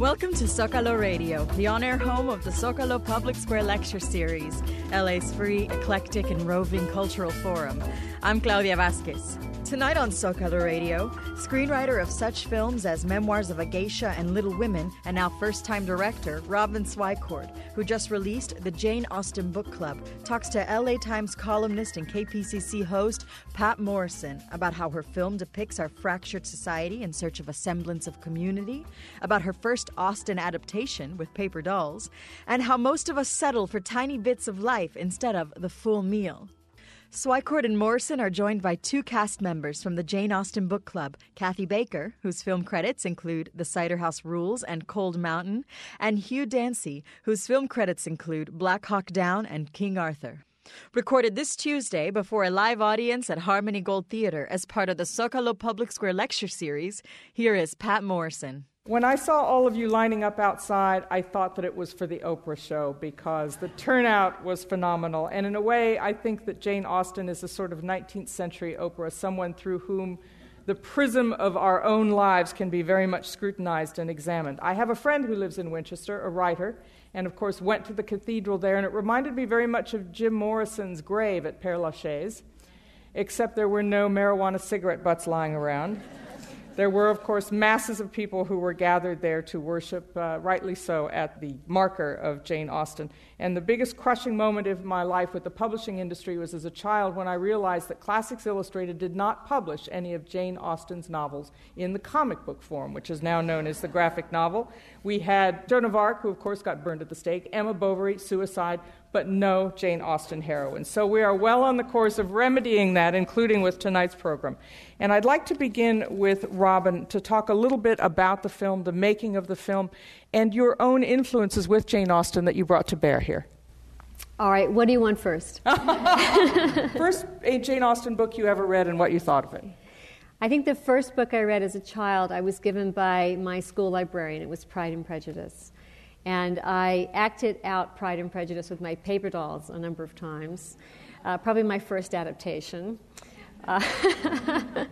Welcome to Zocalo Radio, the on air home of the Zocalo Public Square Lecture Series, LA's free, eclectic, and roving cultural forum. I'm Claudia Vasquez. Tonight on Zocalo Radio, screenwriter of such films as Memoirs of a Geisha and Little Women, and now first time director Robin Swicord, who just released the Jane Austen Book Club, talks to LA Times columnist and KPCC host Pat Morrison about how her film depicts our fractured society in search of a semblance of community, about her first Austen adaptation with paper dolls, and how most of us settle for tiny bits of life instead of the full meal. Swicord and Morrison are joined by two cast members from the Jane Austen Book Club Kathy Baker, whose film credits include The Cider House Rules and Cold Mountain, and Hugh Dancy, whose film credits include Black Hawk Down and King Arthur. Recorded this Tuesday before a live audience at Harmony Gold Theater as part of the Zocalo Public Square Lecture Series, here is Pat Morrison. When I saw all of you lining up outside, I thought that it was for the Oprah show because the turnout was phenomenal. And in a way, I think that Jane Austen is a sort of 19th century Oprah, someone through whom the prism of our own lives can be very much scrutinized and examined. I have a friend who lives in Winchester, a writer, and of course went to the cathedral there, and it reminded me very much of Jim Morrison's grave at Père Lachaise, except there were no marijuana cigarette butts lying around. There were, of course, masses of people who were gathered there to worship, uh, rightly so, at the marker of Jane Austen. And the biggest crushing moment of my life with the publishing industry was as a child when I realized that Classics Illustrated did not publish any of Jane Austen's novels in the comic book form, which is now known as the graphic novel. We had Joan of Arc, who, of course, got burned at the stake, Emma Bovary, suicide, but no Jane Austen heroine. So we are well on the course of remedying that, including with tonight's program. And I'd like to begin with Robin to talk a little bit about the film, the making of the film, and your own influences with Jane Austen that you brought to bear here. All right, what do you want first? first, a Jane Austen book you ever read and what you thought of it. I think the first book I read as a child I was given by my school librarian. It was Pride and Prejudice. And I acted out Pride and Prejudice with my paper dolls a number of times, uh, probably my first adaptation. Uh,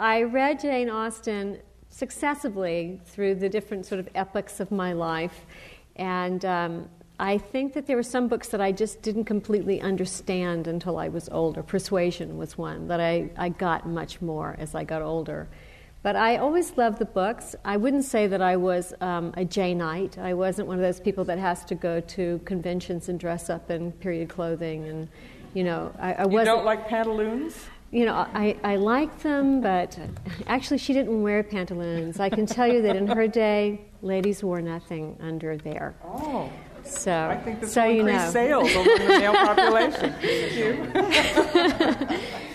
I read Jane Austen successively through the different sort of epochs of my life, and um, I think that there were some books that I just didn't completely understand until I was older. Persuasion was one that I, I got much more as I got older. But I always loved the books. I wouldn't say that I was um, a Janeite. I wasn't one of those people that has to go to conventions and dress up in period clothing. And, you know, I, I wasn't. You don't like pantaloons? You know, I, I like them, but actually, she didn't wear pantaloons. I can tell you that in her day, ladies wore nothing under there. Oh. So, I think this so will increase know. sales among the male population.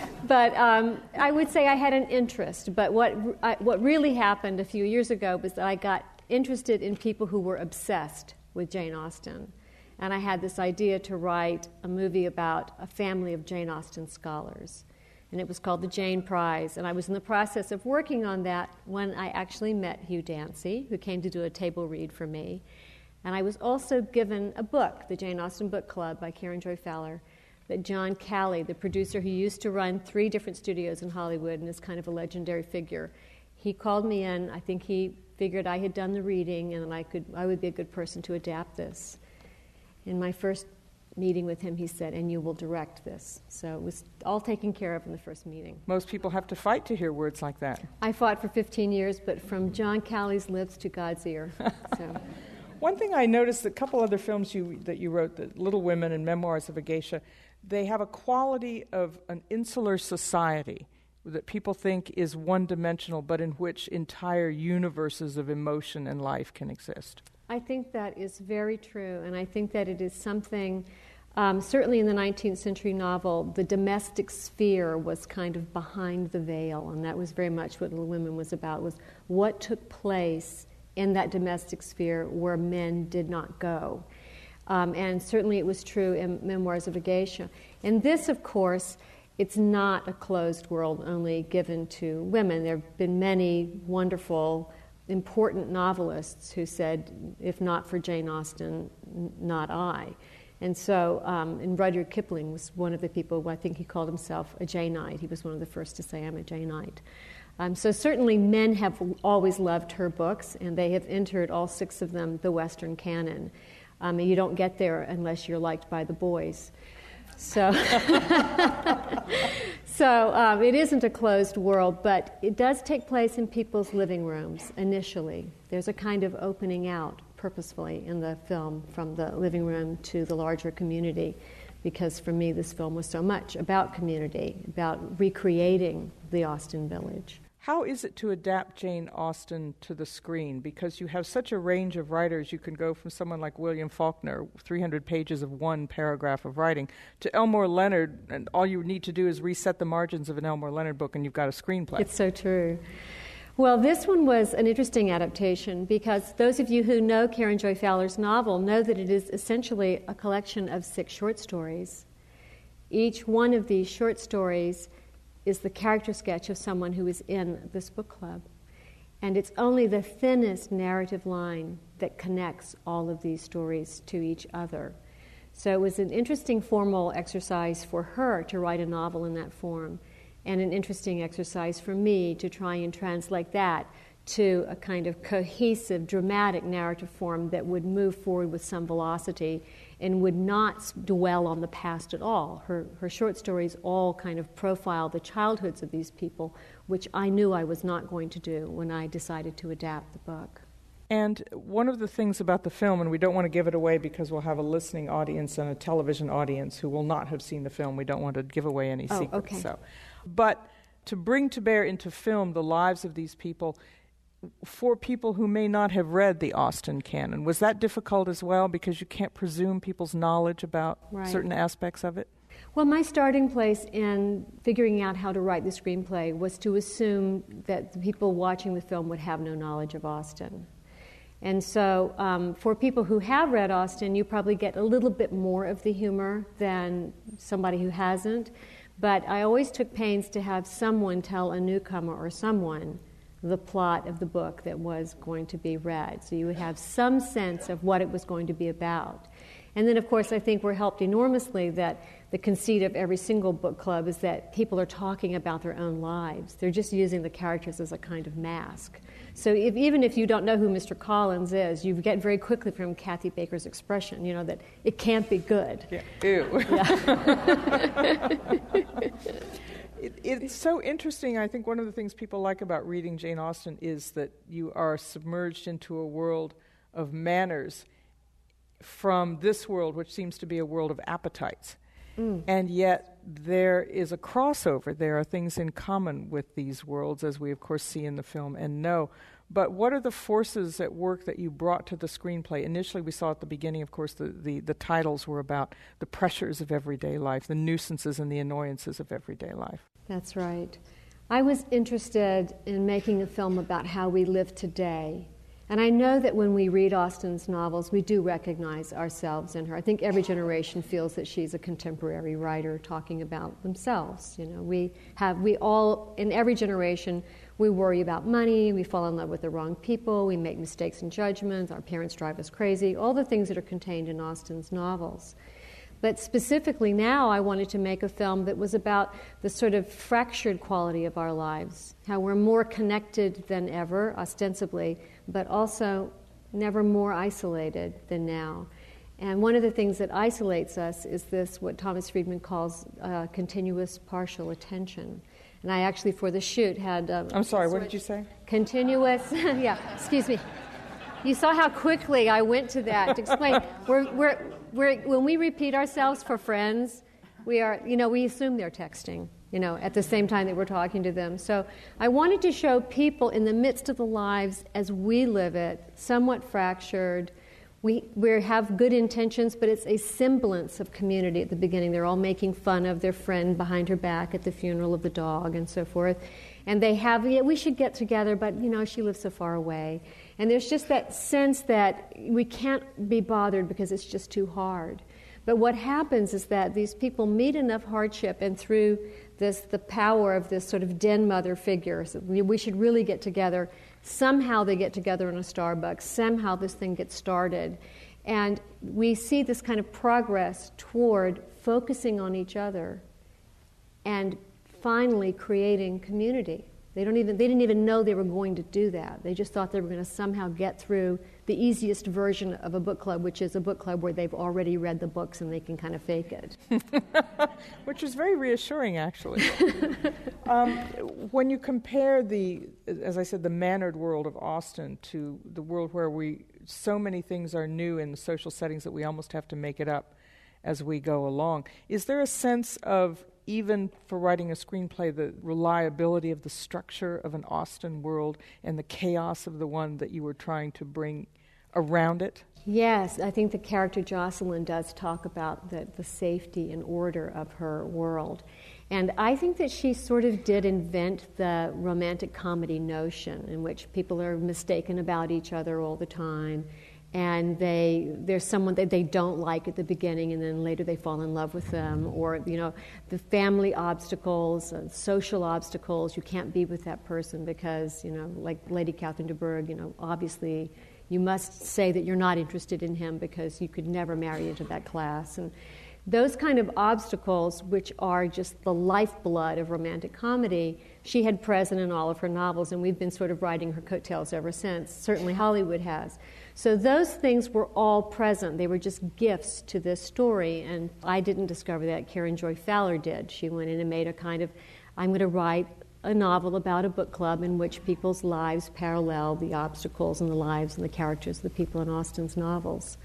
But um, I would say I had an interest. But what, I, what really happened a few years ago was that I got interested in people who were obsessed with Jane Austen. And I had this idea to write a movie about a family of Jane Austen scholars. And it was called the Jane Prize. And I was in the process of working on that when I actually met Hugh Dancy, who came to do a table read for me. And I was also given a book, the Jane Austen Book Club by Karen Joy Fowler that John Calley, the producer who used to run three different studios in Hollywood and is kind of a legendary figure, he called me in. I think he figured I had done the reading and I, could, I would be a good person to adapt this. In my first meeting with him, he said, and you will direct this. So it was all taken care of in the first meeting. Most people have to fight to hear words like that. I fought for 15 years, but from John Calley's lips to God's ear. So. One thing I noticed, a couple other films you, that you wrote, the Little Women and Memoirs of a Geisha, they have a quality of an insular society that people think is one dimensional, but in which entire universes of emotion and life can exist. I think that is very true, and I think that it is something. Um, certainly in the 19th century novel, the domestic sphere was kind of behind the veil, and that was very much what Little Women was about, was what took place in that domestic sphere where men did not go. Um, and certainly it was true in Memoirs of a Geisha. And this, of course, it's not a closed world only given to women. There have been many wonderful, important novelists who said, if not for Jane Austen, n- not I. And so, um, and Rudyard Kipling was one of the people, I think he called himself a Janeite. He was one of the first to say, I'm a Janeite. Um, so certainly men have always loved her books, and they have entered all six of them the Western canon. Um, you don't get there unless you're liked by the boys. So, so um, it isn't a closed world, but it does take place in people's living rooms initially. There's a kind of opening out purposefully in the film from the living room to the larger community, because for me, this film was so much about community, about recreating the Austen village. How is it to adapt Jane Austen to the screen? Because you have such a range of writers. You can go from someone like William Faulkner, 300 pages of one paragraph of writing, to Elmore Leonard, and all you need to do is reset the margins of an Elmore Leonard book, and you've got a screenplay. It's so true. Well, this one was an interesting adaptation because those of you who know Karen Joy Fowler's novel know that it is essentially a collection of six short stories. Each one of these short stories is the character sketch of someone who is in this book club. And it's only the thinnest narrative line that connects all of these stories to each other. So it was an interesting formal exercise for her to write a novel in that form, and an interesting exercise for me to try and translate that to a kind of cohesive, dramatic narrative form that would move forward with some velocity and would not dwell on the past at all. Her, her short stories all kind of profile the childhoods of these people, which I knew I was not going to do when I decided to adapt the book. And one of the things about the film, and we don't want to give it away because we'll have a listening audience and a television audience who will not have seen the film. We don't want to give away any oh, secrets. Okay. So, but to bring to bear into film the lives of these people for people who may not have read the Austen canon. Was that difficult as well because you can't presume people's knowledge about right. certain aspects of it? Well, my starting place in figuring out how to write the screenplay was to assume that the people watching the film would have no knowledge of Austen. And so, um, for people who have read Austen, you probably get a little bit more of the humor than somebody who hasn't. But I always took pains to have someone tell a newcomer or someone the plot of the book that was going to be read. So you would have some sense of what it was going to be about. And then, of course, I think we're helped enormously that the conceit of every single book club is that people are talking about their own lives. They're just using the characters as a kind of mask. So if, even if you don't know who Mr. Collins is, you get very quickly from Kathy Baker's expression, you know, that it can't be good. Yeah. Ew. Yeah. it, it's so interesting. I think one of the things people like about reading Jane Austen is that you are submerged into a world of manners from this world, which seems to be a world of appetites. Mm. And yet, there is a crossover. There are things in common with these worlds, as we, of course, see in the film and know. But what are the forces at work that you brought to the screenplay? Initially, we saw at the beginning, of course, the, the, the titles were about the pressures of everyday life, the nuisances and the annoyances of everyday life. That's right. I was interested in making a film about how we live today. And I know that when we read Austen's novels, we do recognize ourselves in her. I think every generation feels that she's a contemporary writer talking about themselves. You know, we have, we all, in every generation, we worry about money, we fall in love with the wrong people, we make mistakes in judgments, our parents drive us crazy, all the things that are contained in Austen's novels. But specifically now, I wanted to make a film that was about the sort of fractured quality of our lives, how we're more connected than ever, ostensibly, but also never more isolated than now. And one of the things that isolates us is this, what Thomas Friedman calls uh, continuous partial attention. And I actually, for the shoot, had. Um, I'm sorry, what did you say? Continuous, yeah, excuse me. You saw how quickly I went to that to explain. we're, we're, we're, when we repeat ourselves for friends, we are, you know, we assume they're texting, you know, at the same time that we're talking to them. So I wanted to show people in the midst of the lives as we live it, somewhat fractured. We, we have good intentions, but it's a semblance of community at the beginning. They're all making fun of their friend behind her back at the funeral of the dog and so forth. And they have, yeah, we should get together, but, you know, she lives so far away. And there's just that sense that we can't be bothered because it's just too hard. But what happens is that these people meet enough hardship, and through this, the power of this sort of den mother figure, so we should really get together. Somehow they get together in a Starbucks. Somehow this thing gets started. And we see this kind of progress toward focusing on each other and finally creating community They, don't even, they didn't even know they were going to do that. They just thought they were going to somehow get through the easiest version of a book club, which is a book club where they've already read the books and they can kind of fake it. which is very reassuring, actually. um, when you compare the, as I said, the mannered world of Austen to the world where we so many things are new in the social settings that we almost have to make it up as we go along, is there a sense of even for writing a screenplay, the reliability of the structure of an Austen world and the chaos of the one that you were trying to bring around it? Yes, I think the character Jocelyn does talk about the, the safety and order of her world. And I think that she sort of did invent the romantic comedy notion in which people are mistaken about each other all the time and they there's someone that they don't like at the beginning and then later they fall in love with them. Or you know the family obstacles uh, social obstacles you can't be with that person because you know like lady catherine de bourgh you know obviously you must say that you're not interested in him because you could never marry into that class. And those kind of obstacles which are just the lifeblood of romantic comedy she had present in all of her novels and we've been sort of riding her coattails ever since. Certainly hollywood has so those things were all present. They were just gifts to this story. And I didn't discover that. Karen Joy Fowler did. She went in and made a kind of, I'm going to write a novel about a book club in which people's lives parallel the obstacles and the lives and the characters of the people in Austen's novels.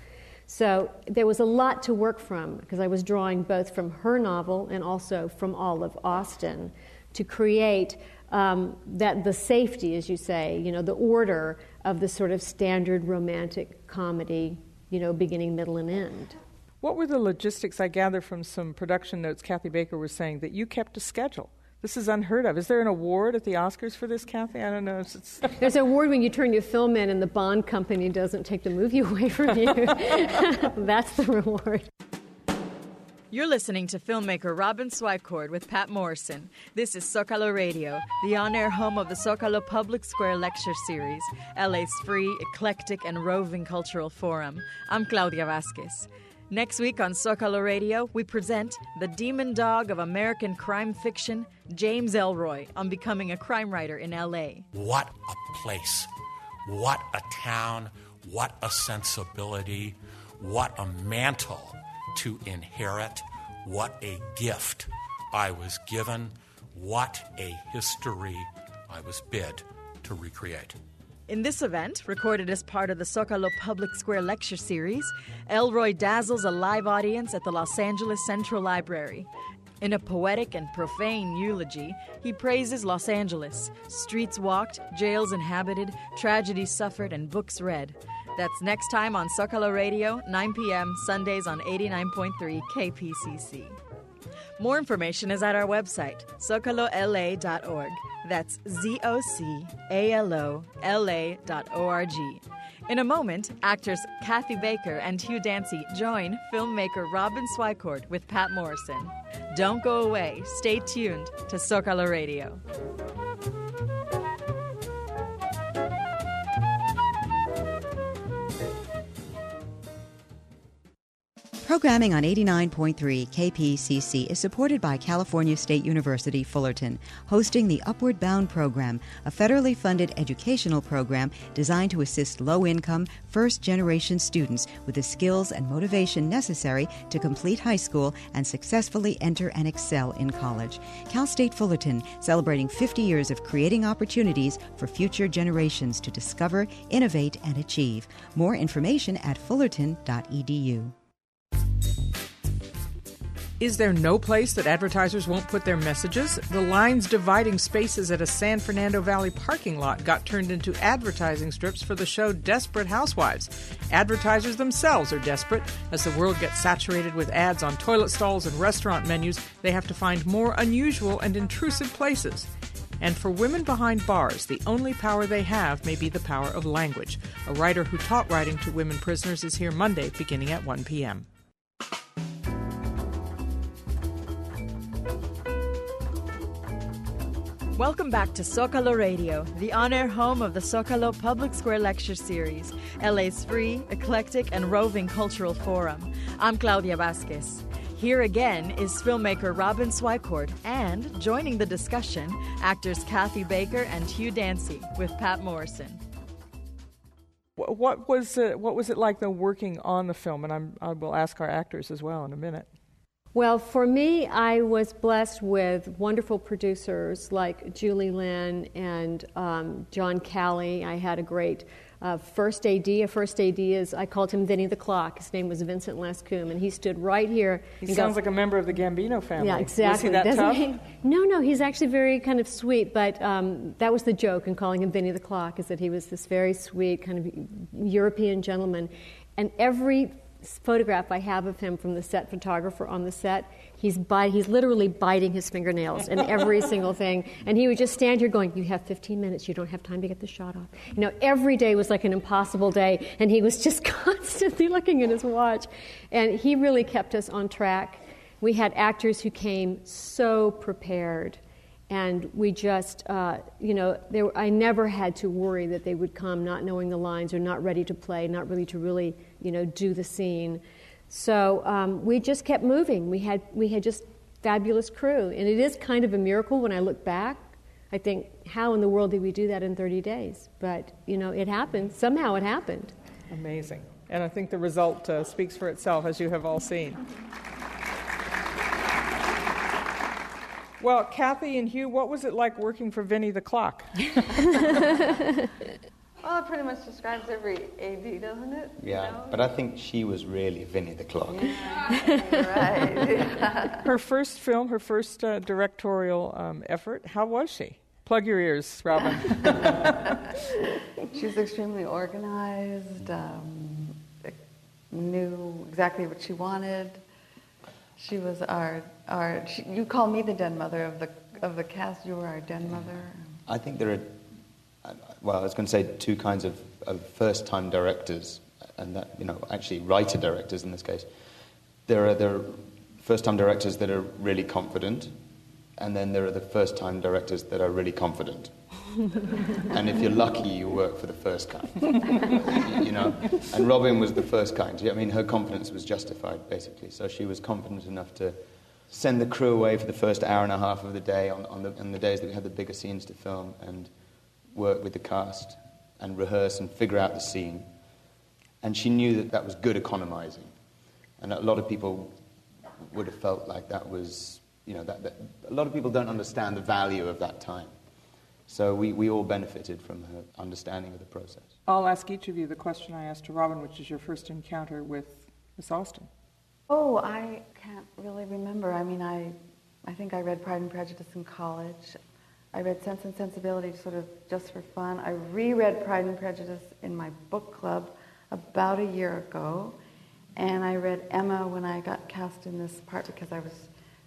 So there was a lot to work from because I was drawing both from her novel and also from all of Austen to create um, that the safety, as you say, you know, the order of the sort of standard romantic comedy, you know, beginning, middle, and end. What were the logistics? I gather from some production notes Kathy Baker was saying that you kept a schedule. This is unheard of. Is there an award at the Oscars for this, Kathy? I don't know. There's an award when you turn your film in and the Bond company doesn't take the movie away from you. That's the reward. You're listening to filmmaker Robin Swicord with Pat Morrison. This is Zocalo Radio, the on air home of the Zocalo Public Square Lecture Series, LA's free, eclectic, and roving cultural forum. I'm Claudia Vasquez. Next week on Zocalo Radio, we present the demon dog of American crime fiction, James Ellroy, on becoming a crime writer in LA. What a place! What a town! What a sensibility! What a mantle! To inherit. What a gift I was given. What a history I was bid to recreate. In this event, recorded as part of the Zocalo Public Square Lecture Series, Ellroy dazzles a live audience at the Los Angeles Central Library. In a poetic and profane eulogy, he praises Los Angeles streets walked, jails inhabited, tragedies suffered, and books read. That's next time on Zocalo Radio, 9 p.m., Sundays on 89.3 KPCC. More information is at our website, zocalola.org. That's Z O C A L O L A dot O R G. In a moment, actors Kathy Baker and Hugh Dancy join filmmaker Robin Swicord with Pat Morrison. Don't go away. Stay tuned to Zocalo Radio. Programming on 89.3 KPCC is supported by California State University Fullerton, hosting the Upward Bound program, a federally funded educational program designed to assist low income, first generation students with the skills and motivation necessary to complete high school and successfully enter and excel in college. Cal State Fullerton, celebrating 50 years of creating opportunities for future generations to discover, innovate, and achieve. More information at fullerton.edu. Is there no place that advertisers won't put their messages? The lines dividing spaces at a San Fernando Valley parking lot got turned into advertising strips for the show Desperate Housewives. Advertisers themselves are desperate. As the world gets saturated with ads on toilet stalls and restaurant menus, they have to find more unusual and intrusive places. And for women behind bars, the only power they have may be the power of language. A writer who taught writing to women prisoners is here Monday beginning at 1 p.m. Welcome back to Zocalo Radio, the on air home of the Zocalo Public Square Lecture Series, LA's free, eclectic, and roving cultural forum. I'm Claudia Vasquez. Here again is filmmaker Robin Swicord and joining the discussion, actors Kathy Baker and Hugh Dancy with Pat Morrison. What was it, what was it like though working on the film? And I'm, I will ask our actors as well in a minute. Well, for me, I was blessed with wonderful producers like Julie Lynn and um, John Calley. I had a great uh, first AD. A first AD is, I called him Vinny the Clock. His name was Vincent Lascombe, and he stood right here. He sounds like a member of the Gambino family. Yeah, exactly. That Doesn't tough? he? No, no, he's actually very kind of sweet, but um, that was the joke in calling him Vinny the Clock, is that he was this very sweet, kind of European gentleman. And every photograph I have of him from the set photographer on the set, he's, bite, he's literally biting his fingernails in every single thing. And he would just stand here going, You have 15 minutes, you don't have time to get the shot off. You know, every day was like an impossible day, and he was just constantly looking at his watch. And he really kept us on track. We had actors who came so prepared and we just, uh, you know, there, I never had to worry that they would come not knowing the lines or not ready to play, not really to really, you know, do the scene. So um, we just kept moving. We had, we had just fabulous crew, and it is kind of a miracle when I look back. I think, how in the world did we do that in 30 days? But you know, it happened. Somehow, it happened. Amazing. And I think the result uh, speaks for itself, as you have all seen. Well, Kathy and Hugh, what was it like working for Vinny the Clock? Well, it pretty much describes every AD, doesn't it? You Yeah, know? but I think she was really Vinny the Clock. right. yeah. Her first film, her first uh, directorial um, effort, how was she? Plug your ears, Robin. She was extremely organized, um, knew exactly what she wanted. She was our, our she, you call me the den mother of the, of the cast, you were our den mother. I think there are, well, I was going to say two kinds of, of first-time directors, and that you know, actually writer directors in this case. There are there are first-time directors that are really confident, and then there are the first-time directors that are really confident. and if you're lucky, you work for the first kind. you know, and Robin was the first kind. I mean, her confidence was justified basically. So she was confident enough to send the crew away for the first hour and a half of the day on, on, the, on the days that we had the bigger scenes to film and work with the cast and rehearse and figure out the scene. And she knew that that was good economizing. And a lot of people would have felt like that was, you know, that, that a lot of people don't understand the value of that time. So we, we all benefited from her understanding of the process. I'll ask each of you the question I asked to Robin, which is your first encounter with Miss Austen. Oh, I can't really remember. I mean, I, I think I read Pride and Prejudice in college. I read Sense and Sensibility sort of just for fun. I reread Pride and Prejudice in my book club about a year ago. And I read Emma when I got cast in this part because I was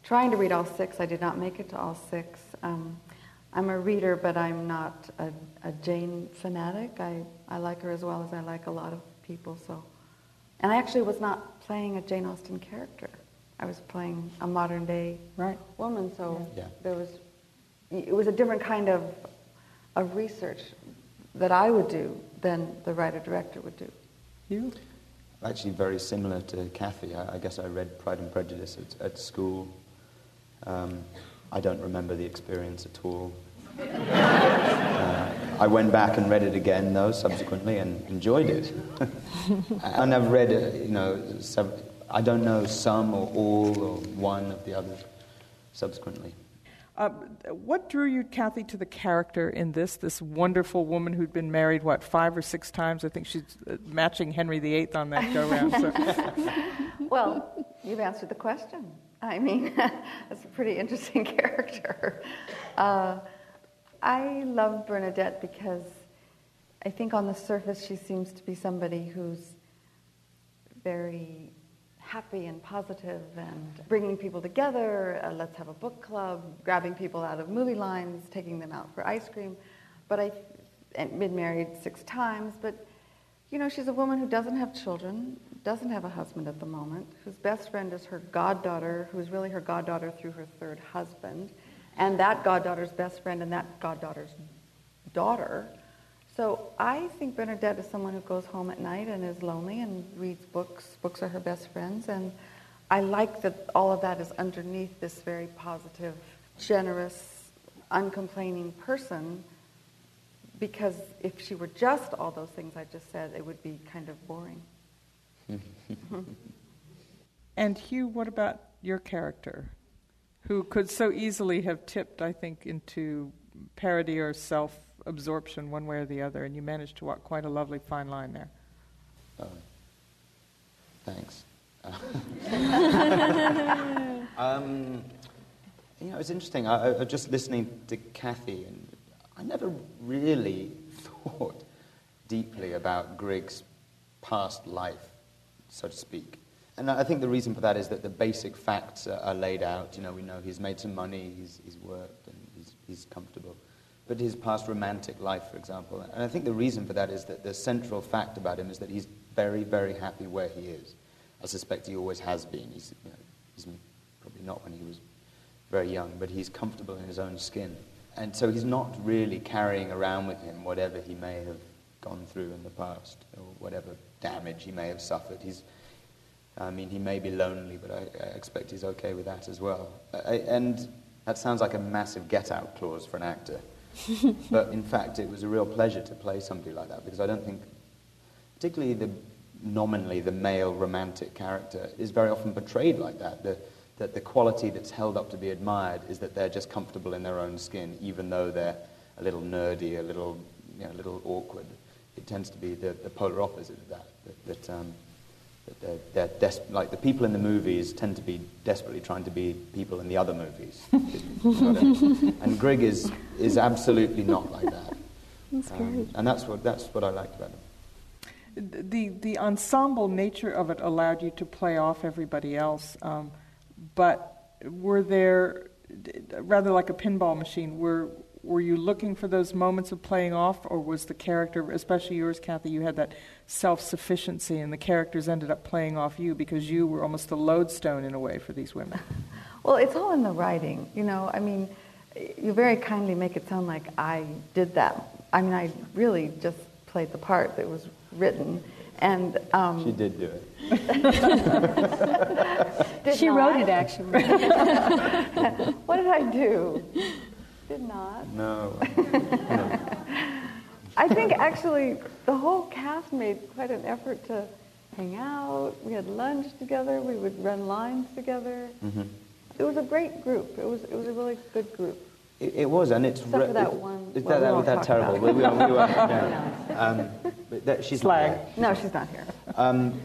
trying to read all six. I did not make it to all six. Um, I'm a reader, but I'm not a, a Jane fanatic. I, I like her as well as I like a lot of people. So, and I actually was not playing a Jane Austen character. I was playing a modern day Right. woman. So Yeah. there was, it was a different kind of of research that I would do than the writer director would do. You? Actually, very similar to Kathy. I, I guess I read Pride and Prejudice at, at school. Um, I don't remember the experience at all. Uh, I went back and read it again, though, subsequently, and enjoyed it. and I've read, uh, you know, sev- I don't know some or all or one of the others subsequently. Uh, what drew you, Kathy, to the character in this? This wonderful woman who'd been married, what, five or six times? I think she's uh, matching Henry VIII on that go round. So. Well, you've answered the question. I mean, that's a pretty interesting character. Uh, I love Bernadette because I think on the surface she seems to be somebody who's very happy and positive and bringing people together. Uh, let's have a book club, grabbing people out of movie lines, taking them out for ice cream. But I, and been married six times, but you know, she's a woman who doesn't have children, doesn't have a husband at the moment, whose best friend is her goddaughter, who's really her goddaughter through her third husband, and that goddaughter's best friend and that goddaughter's daughter. So I think Bernadette is someone who goes home at night and is lonely and reads books. Books are her best friends, and I like that all of that is underneath this very positive, generous, uncomplaining person. Because if she were just all those things I just said, it would be kind of boring. and Hugh, what about your character, who could so easily have tipped, I think, into parody or self absorption one way or the other, and you managed to walk quite a lovely fine line there. Oh, thanks. um, you know, it's interesting. I, I was just listening to Kathy, and I never really thought deeply about Grigg's past life, so to speak. And I think the reason for that is that the basic facts are, are laid out. You know, we know he's made some money, he's, he's worked, and he's, he's comfortable. But his past romantic life, for example. And I think the reason for that is that the central fact about him is that he's very, very happy where he is. I suspect he always has been. He's, you know, he's probably not when he was very young, but he's comfortable in his own skin. And so he's not really carrying around with him whatever he may have gone through in the past or whatever damage he may have suffered. He's, I mean, he may be lonely, but I, I expect he's okay with that as well. I, and that sounds like a massive get out clause for an actor. but in fact, it was a real pleasure to play somebody like that because I don't think, particularly the nominally the male romantic character, is very often portrayed like that. The, that the quality that's held up to be admired is that they're just comfortable in their own skin, even though they're a little nerdy, a little, you know, a little awkward. It tends to be the, the polar opposite of that. That, that, um, they're, they're des- like the people in the movies tend to be desperately trying to be people in the other movies. and Grigg is, is absolutely not like that. That's um, and that's what, that's what I liked about him the the ensemble nature of it allowed you to play off everybody else. Um, but were there rather like a pinball machine? Were were you looking for those moments of playing off, or was the character, especially yours, Kathy, you had that self sufficiency, and the characters ended up playing off you because you were almost the lodestone in a way for these women? Well, it's all in the writing, you know. I mean, you very kindly make it sound like I did that. I mean, I really just played the part that was written. And um, she did do it. did she not. wrote it actually. what did I do? Did not. No. I think actually the whole cast made quite an effort to hang out. We had lunch together. We would run lines together. Mm-hmm. It was a great group. It was it was a really good group. It, it was, and it's Except re- for that one. Well, that, that, that terrible. We, we, we, we were, yeah. um, that, she's Slag. No, she's not here. Um,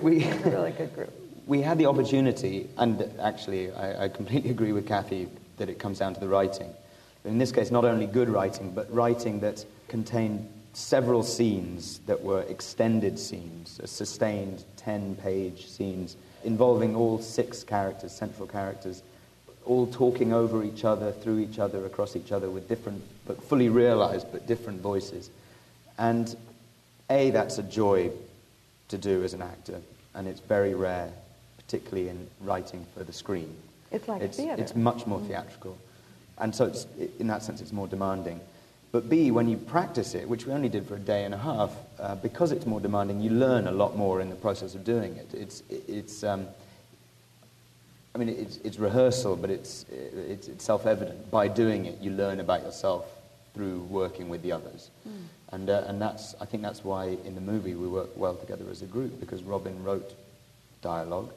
we, it's a really good group. We had the opportunity, and actually, I, I completely agree with Kathy that it comes down to the writing. In this case, not only good writing, but writing that contained several scenes that were extended scenes, sustained 10 page scenes involving all six characters, central characters, all talking over each other, through each other, across each other with different, but fully realized, but different voices. And A, that's a joy to do as an actor, and it's very rare, particularly in writing for the screen. It's like it's, theater. It's much more theatrical. And so, in that sense, it's more demanding. But B, when you practice it, which we only did for a day and a half, uh, because it's more demanding, you learn a lot more in the process of doing it. It's, it's, um, I mean, it's, it's rehearsal, but it's, it's, it's self-evident. By doing it, you learn about yourself through working with the others. Mm. And, uh, and that's, I think that's why in the movie we work well together as a group, because Robin wrote dialogue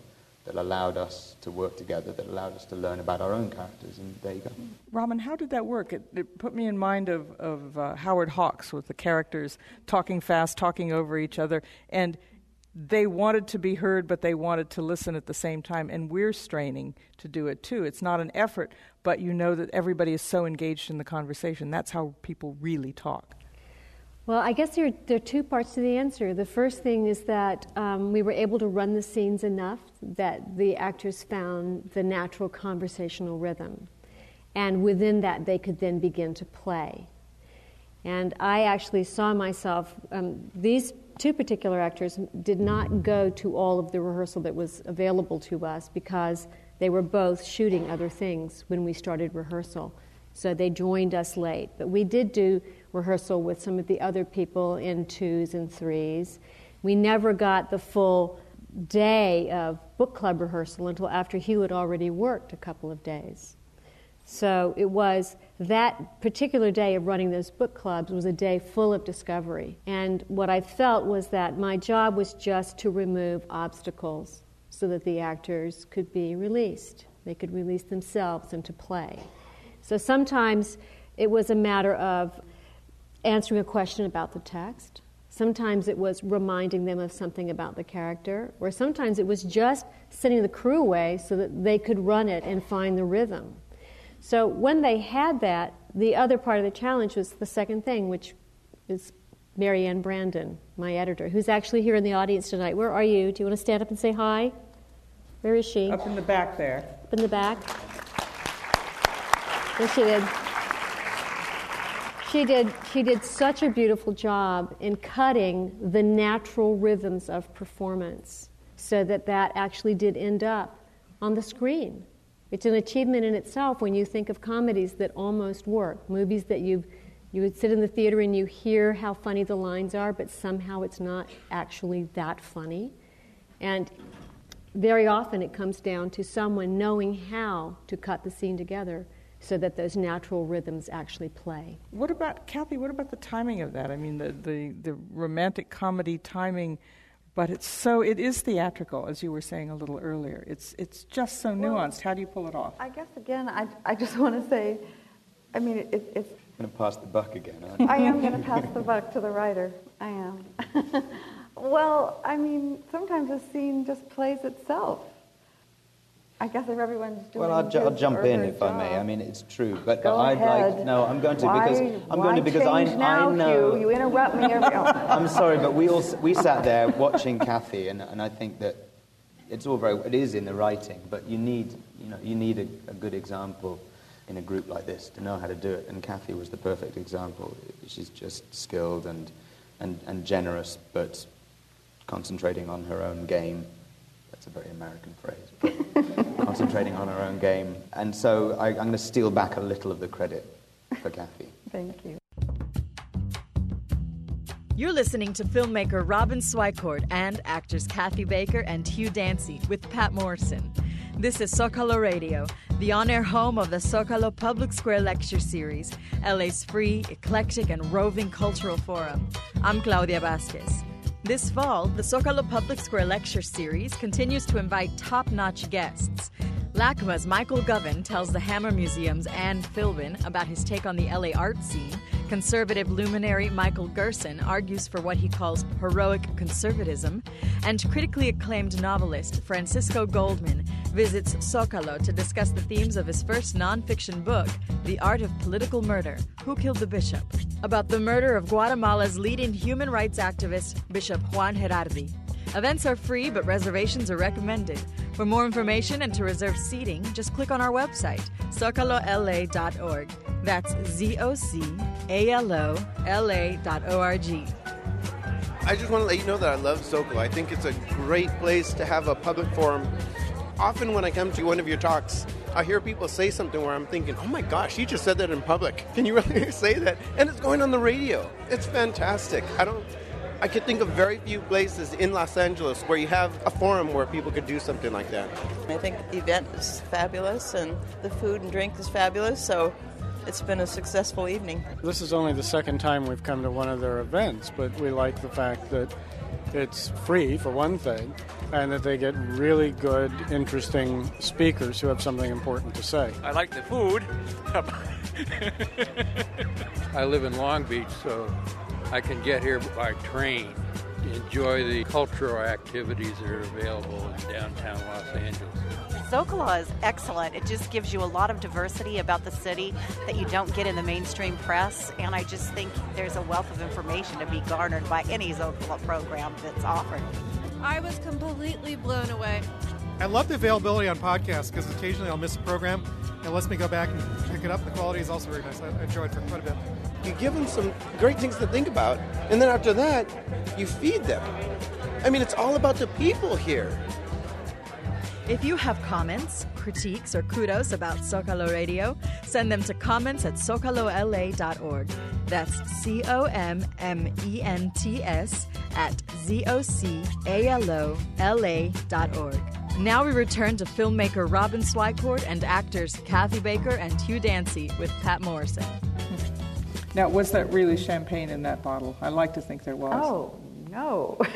that allowed us to work together, that allowed us to learn about our own characters, and there you go. Robin, how did that work? It, it put me in mind of, of uh, Howard Hawks with the characters talking fast, talking over each other, and they wanted to be heard, but they wanted to listen at the same time, and we're straining to do it too. It's not an effort, but you know that everybody is so engaged in the conversation. That's how people really talk. Well, I guess there, there are two parts to the answer. The first thing is that um, we were able to run the scenes enough that the actors found the natural conversational rhythm. And within that, they could then begin to play. And I actually saw myself, um, these two particular actors did not go to all of the rehearsal that was available to us because they were both shooting other things when we started rehearsal. So they joined us late. But we did do rehearsal with some of the other people in twos and threes. We never got the full day of book club rehearsal until after Hugh had already worked a couple of days. So it was that particular day of running those book clubs was a day full of discovery. And what I felt was that my job was just to remove obstacles so that the actors could be released. They could release themselves into play. So sometimes it was a matter of answering a question about the text. Sometimes it was reminding them of something about the character, or sometimes it was just sending the crew away so that they could run it and find the rhythm. So when they had that, the other part of the challenge was the second thing, which is Maryann Brandon, my editor, who's actually here in the audience tonight. Where are you? Do you want to stand up and say hi? Where is she? Up in the back there. Up in the back. There she did. She did, she did such a beautiful job in cutting the natural rhythms of performance so that that actually did end up on the screen. It's an achievement in itself when you think of comedies that almost work, movies that you you would sit in the theater and you hear how funny the lines are, but somehow it's not actually that funny. And very often it comes down to someone knowing how to cut the scene together so that those natural rhythms actually play. What about Kathy? What about the timing of that? I mean, the the, the romantic comedy timing, but it's so it is theatrical, as you were saying a little earlier. It's it's just so nuanced. Well, How do you pull it off? I guess again, I I just want to say, I mean, it, it's. I'm going to pass the buck again. I am going to pass the buck to the writer. I am. well, I mean, sometimes a scene just plays itself. I guess if everyone's doing Well, I'll, ju- I'll jump in if job. I may. I mean, it's true, but Go I'd ahead. like no. I'm going to why, because I'm going to because I, now, I know. Hugh? You interrupt me every. I'm sorry, but we all we sat there watching Kathy, and, and I think that it's all very it is in the writing, but you need you know you need a, a good example in a group like this to know how to do it, and Kathy was the perfect example. She's just skilled and and, and generous, but concentrating on her own game. That's a very American phrase. concentrating on our own game, and so I, I'm going to steal back a little of the credit for Kathy. Thank you. You're listening to filmmaker Robin Swicord and actors Kathy Baker and Hugh Dancy with Pat Morrison. This is Zocalo Radio, the on air home of the Zocalo Public Square Lecture Series, LA's free, eclectic, and roving cultural forum. I'm Claudia Vasquez. This fall, the Zocalo Public Square Lecture Series continues to invite top notch guests. LACMA's Michael Govan tells the Hammer Museum's Ann Philbin about his take on the LA art scene. Conservative luminary Michael Gerson argues for what he calls heroic conservatism. And critically acclaimed novelist Francisco Goldman visits Zocalo to discuss the themes of his first nonfiction book, The Art of Political Murder Who Killed the Bishop? About the murder of Guatemala's leading human rights activist, Juan Gerardi. Events are free, but reservations are recommended. For more information and to reserve seating, just click on our website, zocalola.org. That's Z O C A L O L A dot O R G. I just want to let you know that I love Zocalo. I think it's a great place to have a public forum. Often, when I come to one of your talks, I hear people say something where I'm thinking, oh my gosh, you just said that in public. Can you really say that? And it's going on the radio. It's fantastic. I don't. I could think of very few places in Los Angeles where you have a forum where people could do something like that. I think the event is fabulous and the food and drink is fabulous, so it's been a successful evening. This is only the second time we've come to one of their events, but we like the fact that it's free, for one thing, and that they get really good, interesting speakers who have something important to say. I like the food. I live in Long Beach, so I can get here by train. Enjoy the cultural activities that are available in downtown Los Angeles. Zocalo is excellent. It just gives you a lot of diversity about the city that you don't get in the mainstream press, and I just think there's a wealth of information to be garnered by any Zocalo program that's offered. I was completely blown away. I love the availability on podcasts because occasionally I'll miss a program. It lets me go back and pick it up. The quality is also very nice. I enjoyed it for quite a bit. You give them some great things to think about, and then after that, you feed them. I mean, it's all about the people here. If you have comments, critiques, or kudos about Zocalo Radio, send them to comments at zocalola.org. That's C O M M E N T S at zocalola.org. Now we return to filmmaker Robin Swicord and actors Kathy Baker and Hugh Dancy with Pat Morrison. Now, was that really champagne in that bottle? I like to think there was. Oh, no.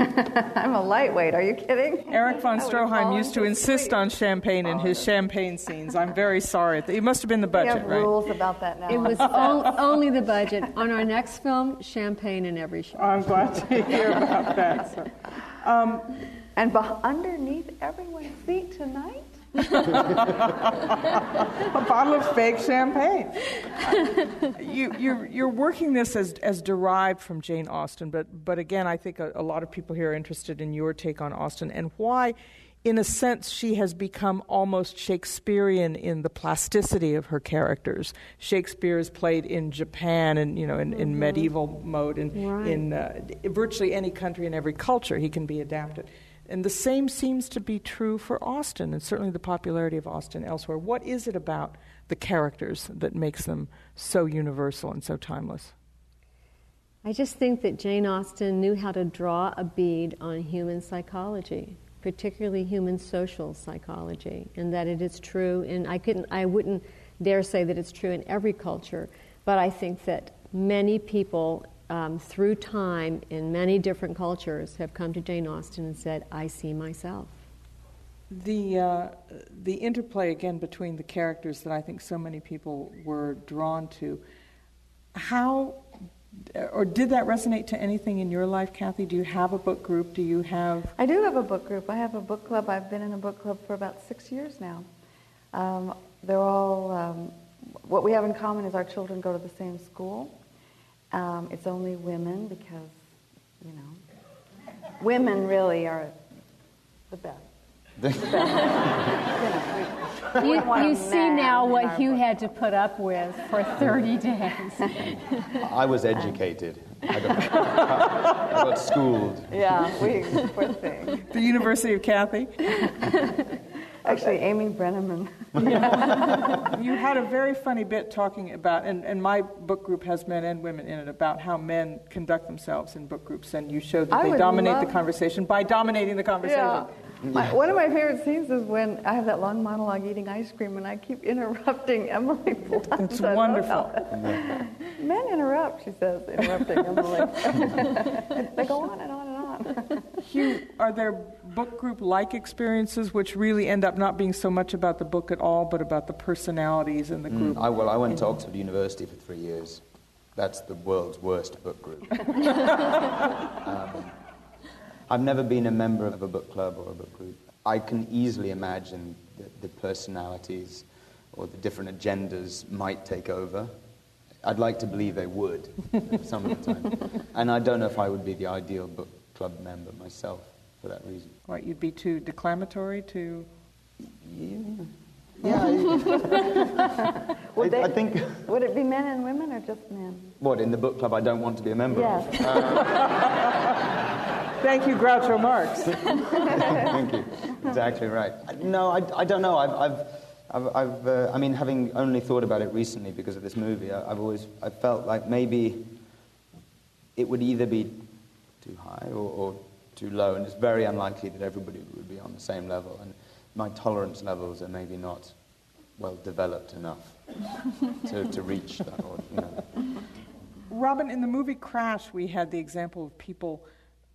I'm a lightweight. Are you kidding? Erich von Stroheim used to insist on champagne in his champagne scenes. I'm very sorry. It must have been the budget, we have right? rules about that now. It was only the budget. On our next film, champagne in every shot. I'm glad to hear about that. So. Um, and beh- underneath everyone's seat tonight? a bottle of fake champagne. you, you're, you're working this as, as derived from Jane Austen, but, but again, I think a, a lot of people here are interested in your take on Austen and why, in a sense, she has become almost Shakespearean in the plasticity of her characters. Shakespeare is played in Japan and you know in, in Mhm. medieval mode and Right. in uh, virtually any country and every culture he can be adapted. And the same seems to be true for Austen, and certainly the popularity of Austen elsewhere. What is it about the characters that makes them so universal and so timeless? I just think that Jane Austen knew how to draw a bead on human psychology, particularly human social psychology, and that it is true. And I couldn't, I wouldn't dare say that it's true in every culture, but I think that many people, um, through time in many different cultures, have come to Jane Austen and said, "I see myself." The, uh, the interplay again between the characters that I think so many people were drawn to. How, or did that resonate to anything in your life, Kathy? Do you have a book group? Do you have? I do have a book group. I have a book club. I've been in a book club for about six years now. Um, they're all, um, what we have in common is our children go to the same school. Um, it's only women because, you know, women really are the best. The best. you know, we- we You, wouldn't want a you see now what our Hugh book. had to put up with for 30 days. I was educated. I got, I got schooled. Yeah, we, poor thing. The University of Kathy? Actually, Amy Brenneman. you had a very funny bit talking about, and, and my book group has men and women in it, about how men conduct themselves in book groups, and you showed that I they dominate love- the conversation by dominating the conversation. Yeah. My, one of my favorite scenes is when I have that long monologue eating ice cream and I keep interrupting Emily Blunt. That's wonderful. Men interrupt, she says, interrupting Emily. they go on and on. Hugh, are there book group like experiences which really end up not being so much about the book at all, but about the personalities in the group? Mm, I, well, I went to Oxford University for three years. That's the world's worst book group. um, I've never been a member of a book club or a book group. I can easily imagine that the personalities or the different agendas might take over. I'd like to believe they would some of the time. And I don't know if I would be the ideal book club member myself for that reason. What, you'd be too declamatory, too. Yeah. Would, I, I they- think, would it be men and women or just men? what, in the book club I don't want to be a member of? Yes. Thank you, Groucho Marx. Thank you. Exactly right. No, I, I don't know. I've, I've, I've, I've uh, I mean, having only thought about it recently because of this movie, I, I've always, I felt like maybe it would either be too high or, or too low, and it's very unlikely that everybody would be on the same level. And my tolerance levels are maybe not well developed enough to, to reach that. Or, you know. Robin, in the movie Crash, we had the example of people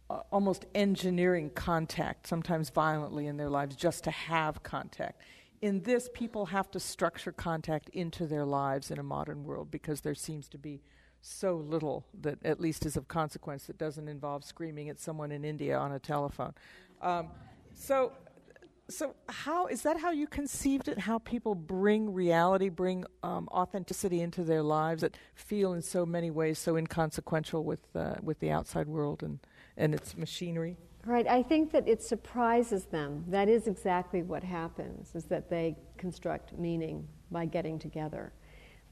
uh, almost engineering contact, sometimes violently in their lives, just to have contact. In this, people have to structure contact into their lives in a modern world because there seems to be so little that at least is of consequence that doesn't involve screaming at someone in India on a telephone. Um, so, so how is that how you conceived it? How people bring reality, bring um, authenticity into their lives that feel in so many ways so inconsequential with uh, with the outside world and and its machinery. Right. I think that it surprises them. That is exactly what happens, is that they construct meaning by getting together.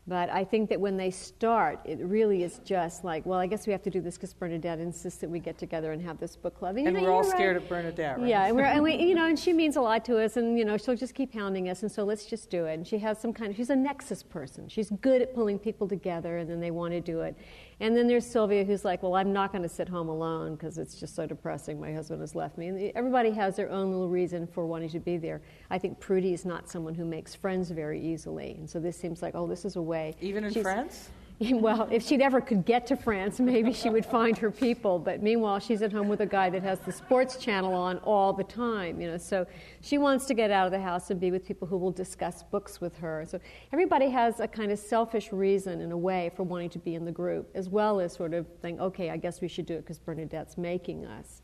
But I think that when they start, it really is just like, well, I guess we have to do this because Bernadette insists that we get together and have this book club. you And know, we're all scared right. of Bernadette, right? Yeah, and, we're, and we, you know, and she means a lot to us, and you know, she'll just keep hounding us, and so let's just do it. And she has some kind of, she's a nexus person. She's good at pulling people together, and then they want to do it. And then there's Sylvia, who's like, well, I'm not going to sit home alone because it's just so depressing. My husband has left me. And everybody has their own little reason for wanting to be there. I think Prudie is not someone who makes friends very easily. And so this seems like, oh, this is a way. Even in She's- France? well, if she'd ever could get to France, maybe she would find her people. But meanwhile, she's at home with a guy that has the sports channel on all the time. You know, so she wants to get out of the house and be with people who will discuss books with her. So everybody has a kind of selfish reason, in a way, for wanting to be in the group, as well as sort of think, okay, I guess we should do it because Bernadette's making us.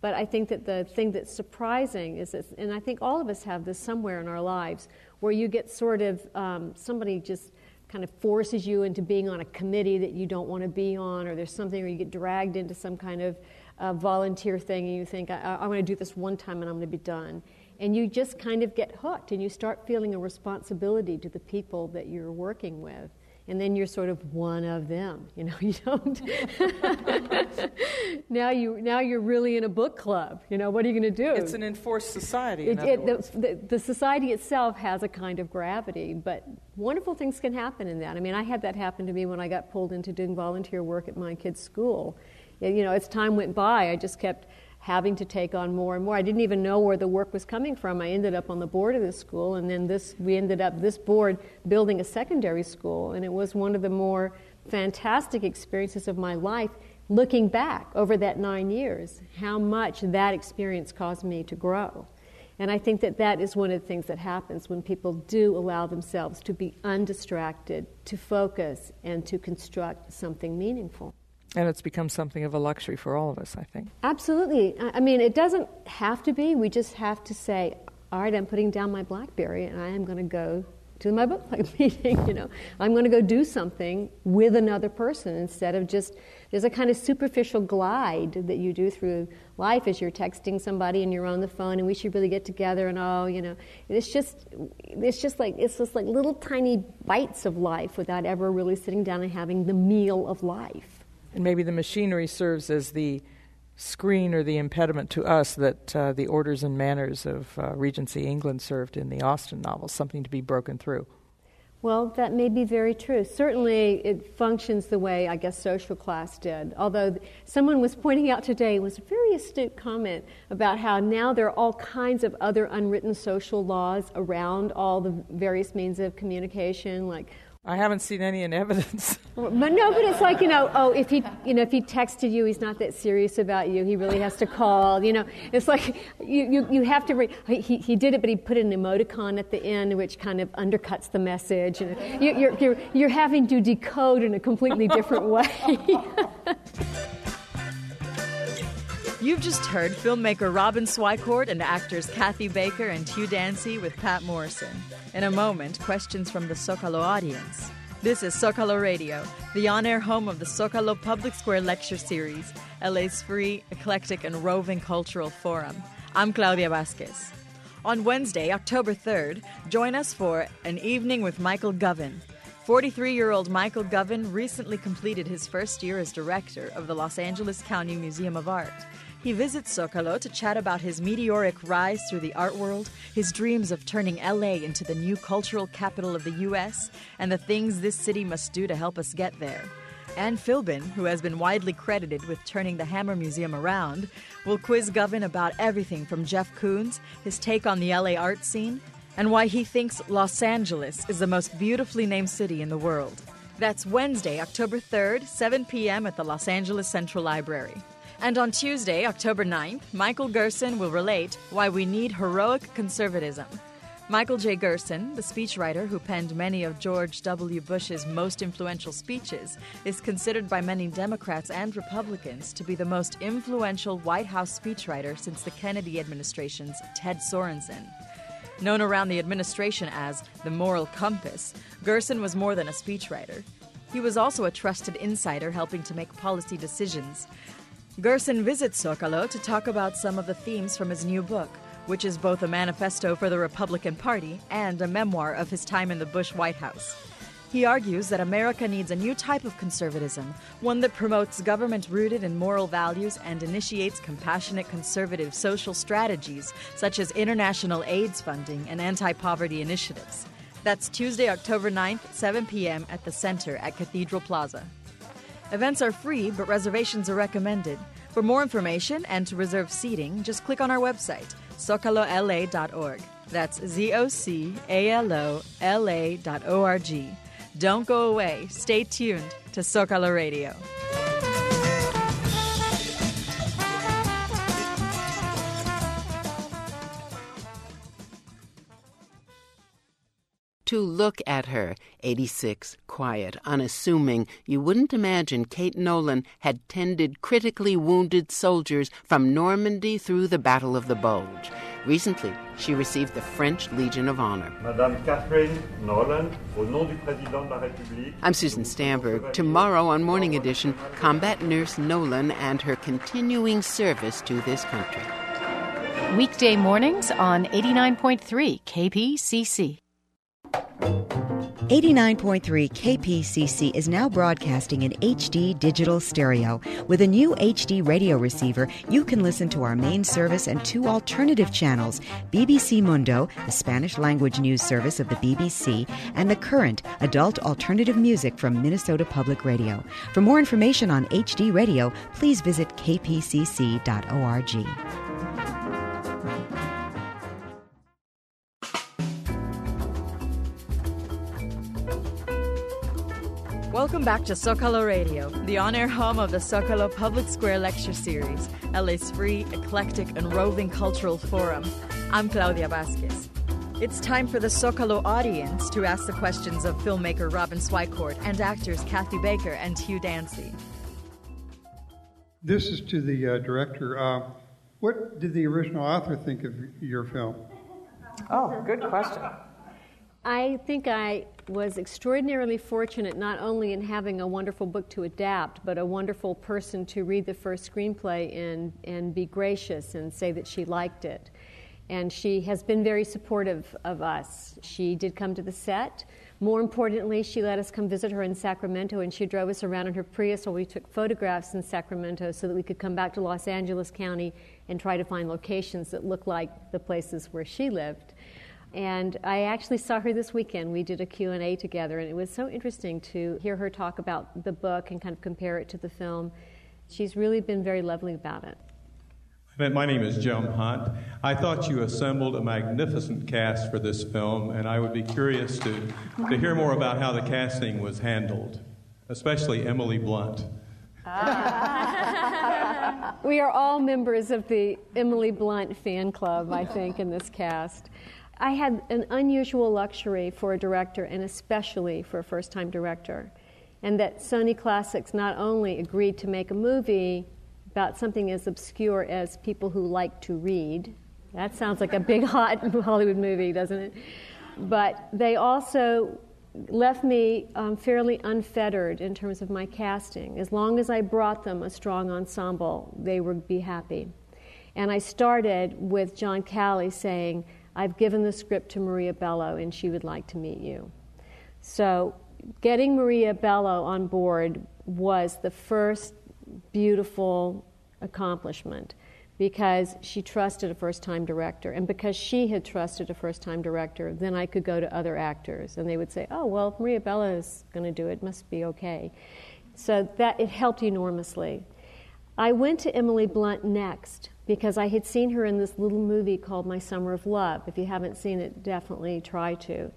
But I think that the thing that's surprising is, and I think all of us have this somewhere in our lives, where you get sort of um, somebody just kind of forces you into being on a committee that you don't want to be on, or there's something, or you get dragged into some kind of uh, volunteer thing, and you think, I, I want to do this one time and I'm going to be done. And you just kind of get hooked, and you start feeling a responsibility to the people that you're working with. And then you're sort of one of them, you know. You don't. now you now you're really in a book club. You know what are you going to do? It's an enforced society. It, it, the, the, society itself has a kind of gravity, but wonderful things can happen in that. I mean, I had that happen to me when I got pulled into doing volunteer work at my kid's school. You know, as time went by, I just kept having to take on more and more. I didn't even know where the work was coming from. I ended up on the board of this school, and then this we ended up this board building a secondary school, and it was one of the more fantastic experiences of my life. Looking back over that nine years, how much that experience caused me to grow. And I think that that is one of the things that happens when people do allow themselves to be undistracted, to focus, and to construct something meaningful. And it's become something of a luxury for all of us, I think. Absolutely. I mean, it doesn't have to be. We just have to say, all right, I'm putting down my Blackberry and I am going to go to my book club meeting. You know, I'm going to go do something with another person instead of just. There's a kind of superficial glide that you do through life as you're texting somebody and you're on the phone and we should really get together and oh, you know, it's just it's just like it's just like little tiny bites of life without ever really sitting down and having the meal of life. And maybe the machinery serves as the screen or the impediment to us that uh, the orders and manners of uh, Regency England served in the Austen novels, something to be broken through. Well, that may be very true. Certainly, it functions the way I guess social class did. Although th- someone was pointing out today was a very astute comment about how now there are all kinds of other unwritten social laws around all the various means of communication, like I haven't seen any in evidence. but no, but it's like you know, oh, if he, you know, if he texted you, he's not that serious about you. He really has to call. You know, it's like you, you, you have to. Re- he, he did it, but he put an emoticon at the end, which kind of undercuts the message. You, you're, you're, you're having to decode in a completely different way. You've just heard filmmaker Robin Swicord and actors Kathy Baker and Hugh Dancy with Patt Morrison. In a moment, questions from the Zocalo audience. This is Zocalo Radio, the on air home of the Zocalo Public Square Lecture Series, LA's free, eclectic, and roving cultural forum. I'm Claudia Vasquez. On Wednesday, October 3rd, join us for an evening with Michael Govan. 43 year old Michael Govan recently completed his first year as director of the Los Angeles County Museum of Art. He visits Zocalo to chat about his meteoric rise through the art world, his dreams of turning LA into the new cultural capital of the U.S., and the things this city must do to help us get there. Anne Philbin, who has been widely credited with turning the Hammer Museum around, will quiz Govan about everything from Jeff Koons, his take on the LA art scene, and why he thinks Los Angeles is the most beautifully named city in the world. That's Wednesday, October 3rd, 7 p.m. at the Los Angeles Central Library. And on Tuesday, October 9th, Michael Gerson will relate why we need heroic conservatism. Michael J. Gerson, the speechwriter who penned many of George W. Bush's most influential speeches, is considered by many Democrats and Republicans to be the most influential White House speechwriter since the Kennedy administration's Ted Sorensen. Known around the administration as the moral compass, Gerson was more than a speechwriter. He was also a trusted insider helping to make policy decisions. Gerson visits Zocalo to talk about some of the themes from his new book, which is both a manifesto for the Republican Party and a memoir of his time in the Bush White House. He argues that America needs a new type of conservatism, one that promotes government rooted in moral values and initiates compassionate conservative social strategies such as international AIDS funding and anti poverty initiatives. That's Tuesday, October 9th, 7 p.m. at the Center at Cathedral Plaza. Events are free, but reservations are recommended. For more information and to reserve seating, just click on our website, zocalola.org. That's Z O C A L O L A dot O R G. Don't go away. Stay tuned to Zocalo Radio. To look at her, 86, quiet, unassuming, you wouldn't imagine Kate Nolan had tended critically wounded soldiers from Normandy through the Battle of the Bulge. Recently, she received the French Legion of Honor. Madame Catherine Nolan, au nom du président de la République. I'm Susan Stamberg. Tomorrow on Morning Edition, combat nurse Nolan and her continuing service to this country. Weekday mornings on 89.3 KPCC. 89.3 KPCC is now broadcasting in HD digital stereo. With a new HD radio receiver, you can listen to our main service and two alternative channels BBC Mundo, the Spanish language news service of the BBC, and the current adult alternative music from Minnesota Public Radio. For more information on HD radio, please visit kpcc.org. Welcome back to Zocalo Radio, the on air home of the Zocalo Public Square Lecture Series, LA's free, eclectic, and roving cultural forum. I'm Claudia Vasquez. It's time for the Zocalo audience to ask the questions of filmmaker Robin Swicord and actors Kathy Baker and Hugh Dancy. This is to the uh, director. Uh, what did the original author think of your film? Oh, good question. I think I was extraordinarily fortunate not only in having a wonderful book to adapt, but a wonderful person to read the first screenplay and, and be gracious and say that she liked it. And she has been very supportive of us. She did come to the set. More importantly, she let us come visit her in Sacramento and she drove us around in her Prius while we took photographs in Sacramento so that we could come back to Los Angeles County and try to find locations that looked like the places where she lived. And I actually saw her this weekend. We did a Q&A together, and it was so interesting to hear her talk about the book and kind of compare it to the film. She's really been very lovely about it. My name is Jim Hunt. I thought you assembled a magnificent cast for this film, and I would be curious to, to hear more about how the casting was handled, especially Emily Blunt. we are all members of the Emily Blunt fan club, I think, in this cast. I had an unusual luxury for a director, and especially for a first time director, and that Sony Classics not only agreed to make a movie about something as obscure as people who like to read. That sounds like a big, hot Hollywood movie, doesn't it? But they also left me um, fairly unfettered in terms of my casting. As long as I brought them a strong ensemble, they would be happy. And I started with John Calley saying, I've given the script to Maria Bello and she would like to meet you. So, getting Maria Bello on board was the first beautiful accomplishment because she trusted a first time director. And because she had trusted a first time director, then I could go to other actors and they would say, oh, well, Maria Bello is going to do it, must be okay. So that it helped enormously. I went to Emily Blunt next because I had seen her in this little movie called My Summer of Love. If you haven't seen it, definitely try to.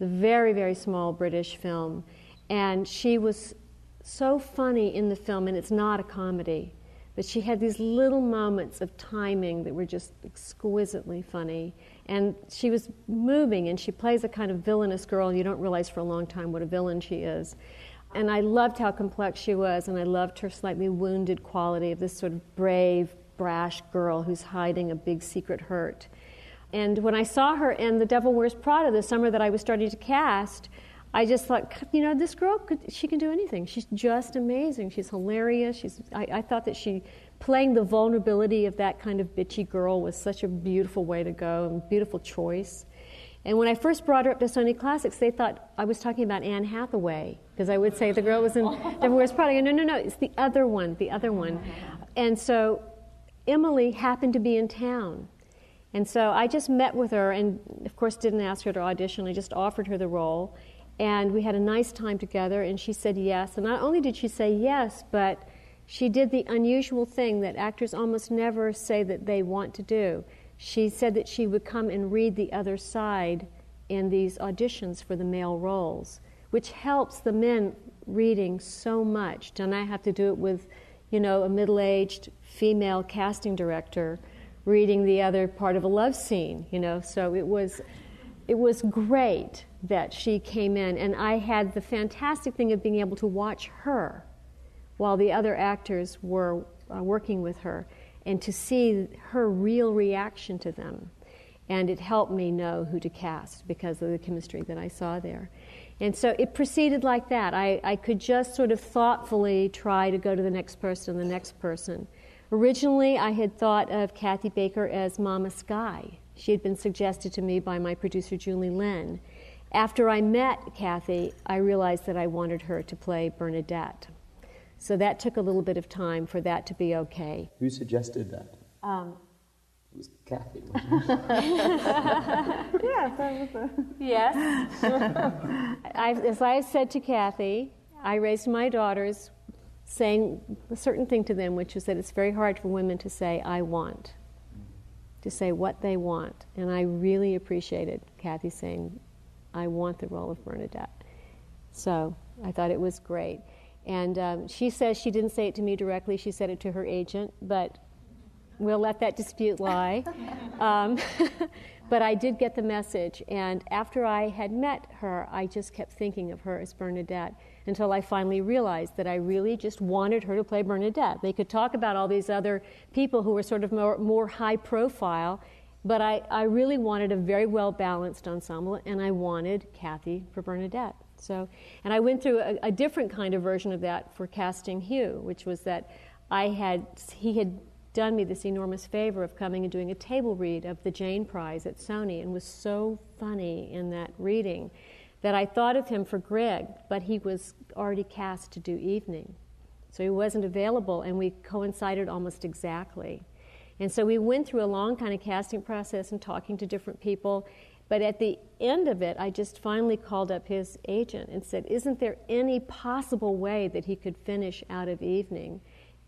a very, very small British film. And she was so funny in the film, and it's not a comedy, but she had these little moments of timing that were just exquisitely funny. And she was moving, and she plays a kind of villainous girl, you don't realize for a long time what a villain she is. And I loved how complex she was, and I loved her slightly wounded quality of this sort of brave, brash girl who's hiding a big secret hurt. And when I saw her in The Devil Wears Prada the summer that I was starting to cast, I just thought, you know, this girl, could, she can do anything. She's just amazing. She's hilarious. She's, I, I thought that she, playing the vulnerability of that kind of bitchy girl was such a beautiful way to go and beautiful choice. And when I first brought her up to Sony Classics, they thought I was talking about Anne Hathaway because I would say the girl was in Devil Wears Prada. No, no, no, it's the other one, the other one. Uh-huh. And so Emily happened to be in town. And so I just met with her and, of course, didn't ask her to audition. I just offered her the role. And we had a nice time together, and she said yes. And not only did she say yes, but she did the unusual thing that actors almost never say that they want to do. She said that she would come and read the other side in these auditions for the male roles, which helps the men reading so much. And I have to do it with, you know, a middle aged female casting director reading the other part of a love scene, you know. So it was it was great that she came in, and I had the fantastic thing of being able to watch her while the other actors were uh, working with her and to see her real reaction to them. And it helped me know who to cast because of the chemistry that I saw there. And so it proceeded like that. I, I could just sort of thoughtfully try to go to the next person and the next person. Originally, I had thought of Kathy Baker as Mama Sky. She had been suggested to me by my producer, Julie Lynn. After I met Kathy, I realized that I wanted her to play Bernadette. So that took a little bit of time for that to be okay. Who suggested that? Um, it was Kathy. yes, that was a... yes. I, as I said to Kathy, I raised my daughters saying a certain thing to them, which is that it's very hard for women to say, I want, to say what they want. And I really appreciated Kathy saying, I want the role of Bernadette. So I thought it was great. And um, she says she didn't say it to me directly, she said it to her agent, but we'll let that dispute lie. um, but I did get the message, and after I had met her, I just kept thinking of her as Bernadette until I finally realized that I really just wanted her to play Bernadette. They could talk about all these other people who were sort of more, more high profile, but I, I really wanted a very well balanced ensemble, and I wanted Kathy for Bernadette. So, and I went through a, a, different kind of version of that for casting Hugh, which was that I had he had done me this enormous favor of coming and doing a table read of the Jane Prize at Sony, and was so funny in that reading that I thought of him for Greg, but he was already cast to do evening, so he wasn't available, and we coincided almost exactly. And so we went through a long kind of casting process and talking to different people. But at the end of it, I just finally called up his agent and said, Isn't there any possible way that he could finish out of evening?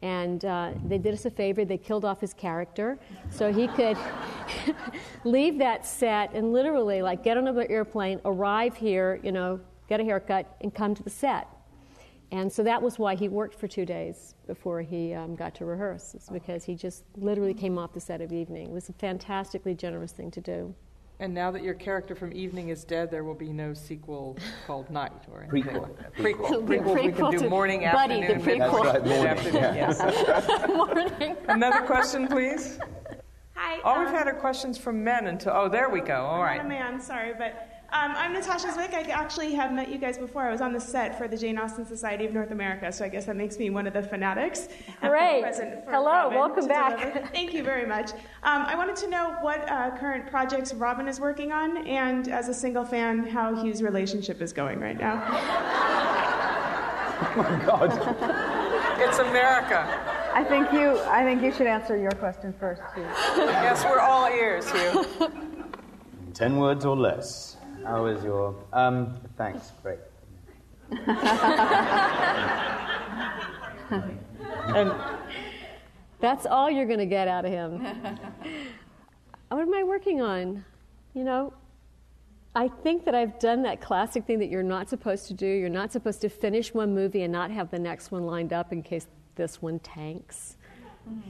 And uh, they did us a favor, they killed off his character so he could leave that set and literally, like, get on an airplane, arrive here, you know, get a haircut, and come to the set. And so that was why he worked for two days before he um, got to rehearse, because he just literally came off the set of evening. It was a fantastically generous thing to do. And now that your character from Evening is dead, there will be no sequel called Night or anything. Prequel. Prequel. Prequel. We can do morning, Buddy, afternoon, the prequel. That's right, morning, afternoon, yeah. yes. Morning. Another question, please. Hi. Oh, we've um, had our questions from men until. Oh, there we go. All I'm right. not a man, sorry, but um, I'm Natasha Zwick. I actually have met you guys before. I was on the set for the Jane Austen Society of North America, so I guess that makes me one of the fanatics. and Great. Hello, Robin welcome back. deliver. Thank you very much. Um, I wanted to know what uh, current projects Robin is working on, and as a single fan, how Hugh's relationship is going right now. Oh my God. It's America. I think you. I think you should answer your question first, too. Yes, we're all ears, Hugh. Ten words or less. How is your. Um, thanks, great. And That's all you're going to get out of him. what am I working on? You know, I think that I've done that classic thing that you're not supposed to do. You're not supposed to finish one movie and not have the next one lined up in case this one tanks.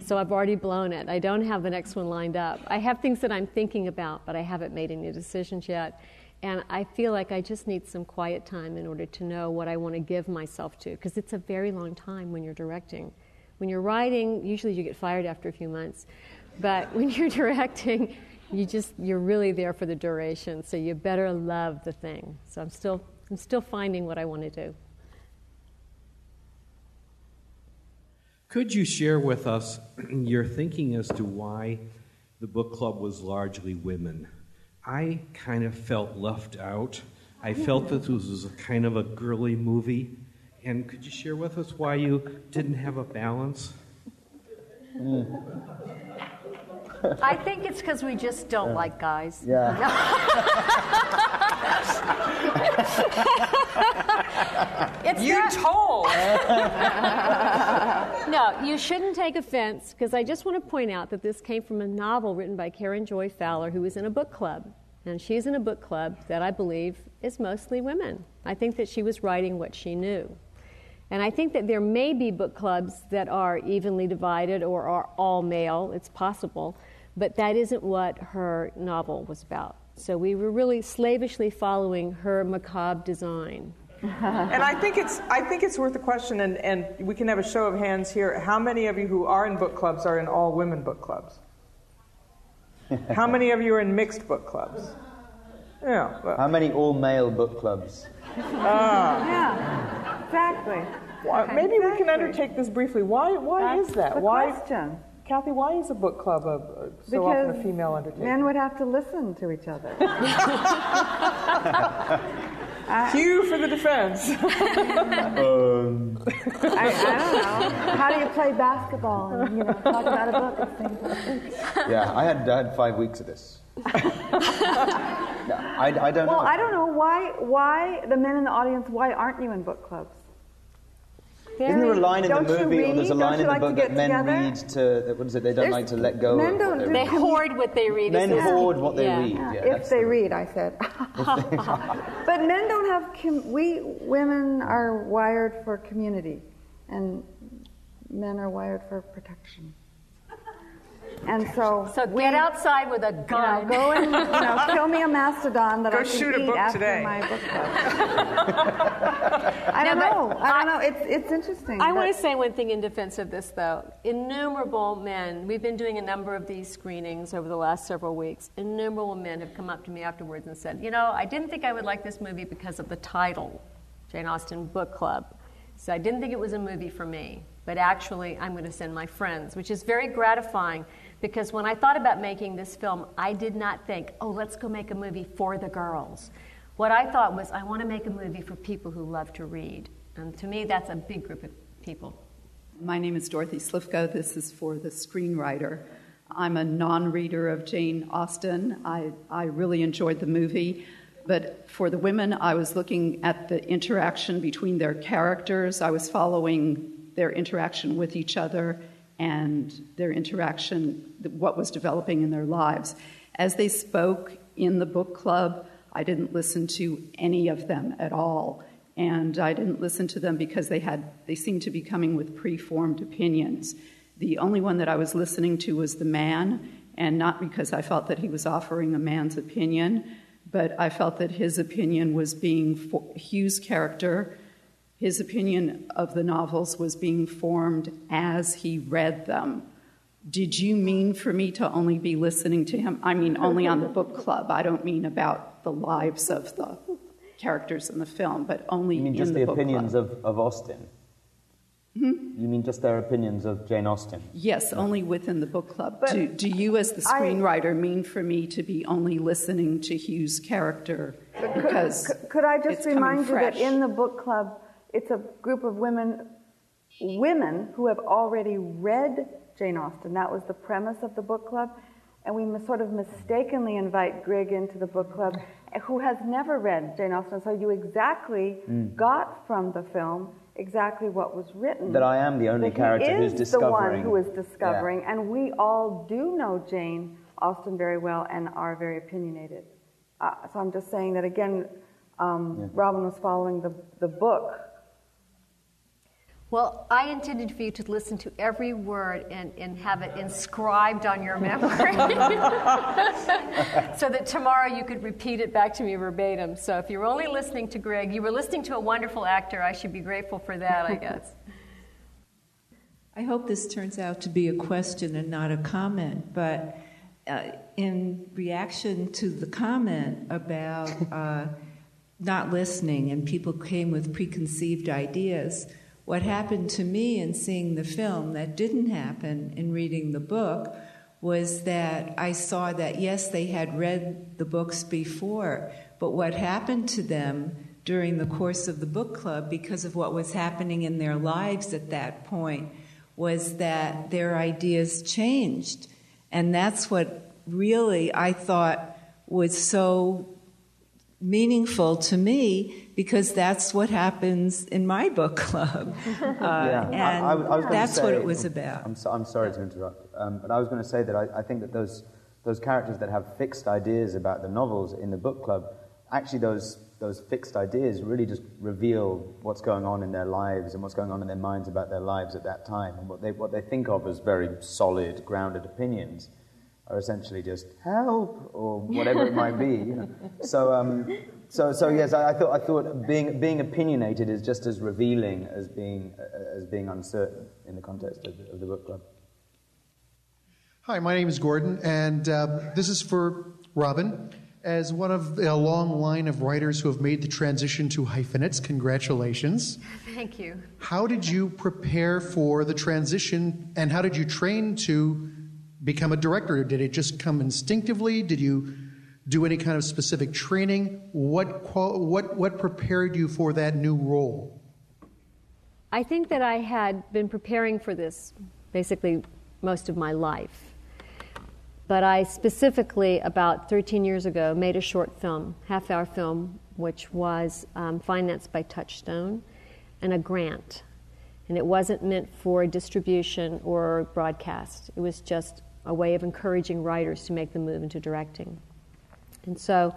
So I've already blown it. I don't have the next one lined up. I have things that I'm thinking about, but I haven't made any decisions yet. And I feel like I just need some quiet time in order to know what I want to give myself to, because it's a very long time when you're directing. When you're writing, usually you get fired after a few months, but when you're directing, you just you're really there for the duration. So you better love the thing. So I'm still I'm still finding what I want to do. Could you share with us your thinking as to why the book club was largely women? I kind of felt left out. I felt that this was a kind of a girly movie. And could you share with us why you didn't have a balance? Mm. I think it's because we just don't like guys. Yeah. it's You not- told. no, you shouldn't take offense because I just want to point out that this came from a novel written by Karen Joy Fowler, who was in a book club. And she's in a book club that I believe is mostly women. I think that she was writing what she knew. And I think that there may be book clubs that are evenly divided or are all male. It's possible. But that isn't what her novel was about. So we were really slavishly following her macabre design. and I think it's I think it's worth a question, and, and we can have a show of hands here. How many of you who are in book clubs are in all women book clubs? How many of you are in mixed book clubs? Yeah. well, How many all male book clubs? Ah. Yeah, exactly. Why- maybe we can undertake this briefly. Why? Why That's is that? the why? question. Kathy, why is a book club a, a, so often a female undertaking? men would have to listen to each other. Cue for the defense. um, I, I don't know. How do you play basketball and you know talk about a book and things like that? yeah, I had, I had five weeks of this. Yeah, I, I don't Well, know. I don't know why. Why the men in the audience? Why aren't you in book clubs? Isn't there a line in the movie, or there's a line in the like book that men together? read to, what is it, they don't There's- like to let go men don't what do- they They hoard what they read. Men is hoard what they yeah. read. Yeah, Yeah, if that's they the- read, I said. but men don't have. Com- we women are wired for community, and men are wired for protection. And so, So get outside with a you know, gun. go and you know, kill me a mastodon that Go I can shoot a eat book after today. my book club. I don't know. I don't know. It's it's interesting. I want to say one thing in defense of this, though. Innumerable men, we've been doing a number of these screenings over the last several weeks. Innumerable men have come up to me afterwards and said, You know, I didn't think I would like this movie because of the title, Jane Austen Book Club. So I didn't think it was a movie for me. But actually, I'm going to send my friends, which is very gratifying because when I thought about making this film, I did not think, oh, let's go make a movie for the girls. What I thought was, I want to make a movie for people who love to read. And to me, that's a big group of people. My name is Dorothy Slifka. This is for the screenwriter. I'm a non reader of Jane Austen. I, I really enjoyed the movie. But for the women, I was looking at the interaction between their characters. I was following their interaction with each other and their interaction, what was developing in their lives. As they spoke in the book club, I didn't listen to any of them at all. And I didn't listen to them because they had they seemed to be coming with preformed opinions. The only one that I was listening to was the man, and not because I felt that he was offering a man's opinion, but I felt that his opinion was being fo- Hugh's character. His opinion of the novels was being formed as he read them. Did you mean for me to only be listening to him? I mean, only on the book club. I don't mean about the lives of the characters in the film, but only You mean in just the, the, book opinions club. of, of Austen? Hmm? You mean just their opinions of Jane Austen? Yes, only within the book club. But Do, do you, as the I- screenwriter, mean for me to be only listening to Hugh's character because Could, could I just it's remind you that in the book club, it's a group of women, women who have already read Jane Austen. That was the premise of the book club, and we sort of mistakenly invite Greg into the book club, who has never read Jane Austen. So you exactly Mm. got from the film exactly what was written. That I am the only That character who's is the one who is discovering, and we all do know Jane Austen very well and are very opinionated. Uh, so I'm just saying that again, um, Robin was following the, the book. Well, I intended for you to listen to every word and, and have it inscribed on your memory so that tomorrow you could repeat it back to me verbatim. So if you're only listening to Greg, you were listening to a wonderful actor. I should be grateful for that, I guess. I hope this turns out to be a question and not a comment, but uh, in reaction to the comment about uh, not listening and people came with preconceived ideas, what happened to me in seeing the film that didn't happen in reading the book was that I saw that yes, they had read the books before, but what happened to them during the course of the book club, because of what was happening in their lives at that point, was that their ideas changed. And that's what really I thought was so meaningful to me because that's what happens in my book club. Uh, yeah, and I, I, I that's say, what it was about. I'm, so, I'm sorry to interrupt, um, but I was going to say that I, I think that those, those characters that have fixed ideas about the novels in the book club, actually those, those fixed ideas really just reveal what's going on in their lives and what's going on in their minds about their lives at that time. And what they, what they think of as very solid, grounded opinions are essentially just help or whatever it might be. You know. So, um, so, so yes, I, I, thought I thought being being opinionated is just as revealing as being uh, as being uncertain in the context of the, of the book club. Hi, my name is Gordon, and uh, this is for Robin. As one of a long line of writers who have made the transition to hyphenates, congratulations. Thank you. How did you prepare for the transition, and how did you train to become a director? Did it just come instinctively? Did you do any kind of specific training? What, qual- what, what prepared you for that new role? I think that I had been preparing for this basically most of my life. But I specifically, about 13 years ago, made a short film, half hour film, which was um, financed by Touchstone and a grant. And it wasn't meant for distribution or broadcast, it was just a way of encouraging writers to make the move into directing. And so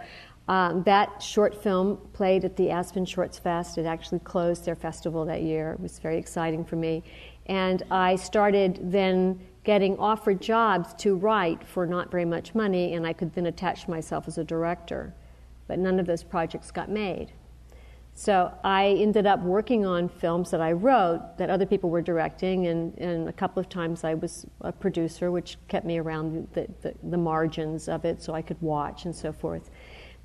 um, that short film played at the Aspen Shorts Fest. It actually closed their festival that year. It was very exciting for me. And I started then getting offered jobs to write for not very much money, and I could then attach myself as a director. But none of those projects got made. So I ended up working on films that I wrote that other people were directing, and, and a couple of times I was a producer, which kept me around the, the, the, margins of it so I could watch and so forth.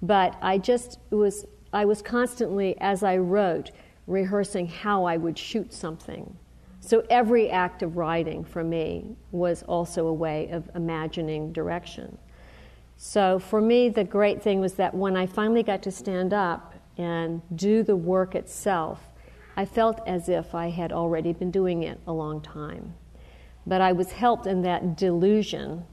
But I just was, I was constantly, as I wrote, rehearsing how I would shoot something. So every act of writing for me was also a way of imagining direction. So for me, the great thing was that when I finally got to stand up, and do the work itself, I felt as if I had already been doing it a long time. But I was helped in that delusion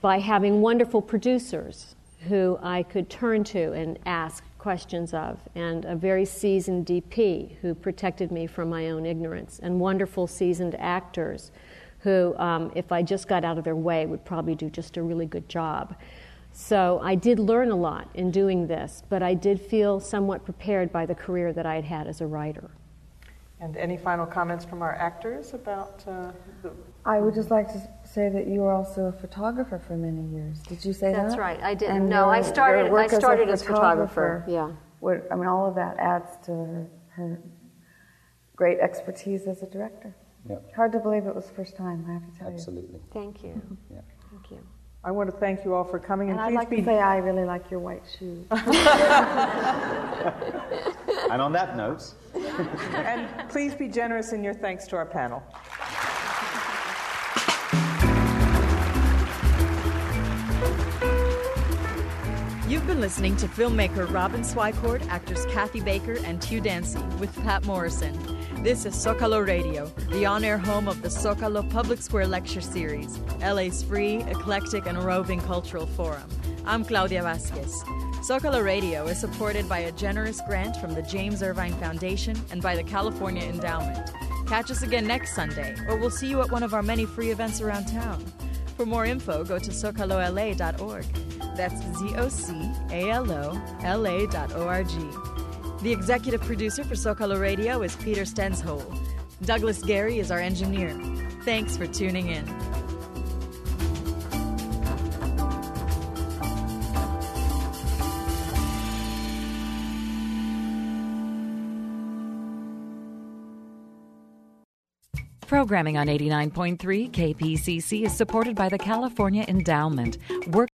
by having wonderful producers who I could turn to and ask questions of, and a very seasoned DP who protected me from my own ignorance, and wonderful seasoned actors who, um, if I just got out of their way, would probably do just a really good job. So I did learn a lot in doing this, but I did feel somewhat prepared by the career that I had had as a writer. And any final comments from our actors about uh, the... I would just like to say that you were also a photographer for many years. Did you say That's that? That's right. I didn't. no, I started. I started as, a photographer. Yeah. Would, I mean, all of that adds to her, her great expertise as a director. Yep. Hard to believe it was first time. I have to tell Absolutely. you. Absolutely. Thank you. Yeah. Thank you. I want to thank you all for coming. And, and I'd like be... to say I really like your white shoes. and on that note. and please be generous in your thanks to our panel. You've been listening to filmmaker Robin Swicord, actors Kathy Baker and Hugh Dancy with Patt Morrison. This is Zocalo Radio, the on air home of the Zocalo Public Square Lecture Series, LA's free, eclectic, and roving cultural forum. I'm Claudia Vasquez. Zocalo Radio is supported by a generous grant from the James Irvine Foundation and by the California Endowment. Catch us again next Sunday, or we'll see you at one of our many free events around town. For more info, go to zocalola.org. That's Z O C A L O L A dot O R G. The executive producer for Zocalo Radio is Peter Stenshol. Douglas Gary is our engineer. Thanks for tuning in. Programming on 89.3 KPCC is supported by the California Endowment. Work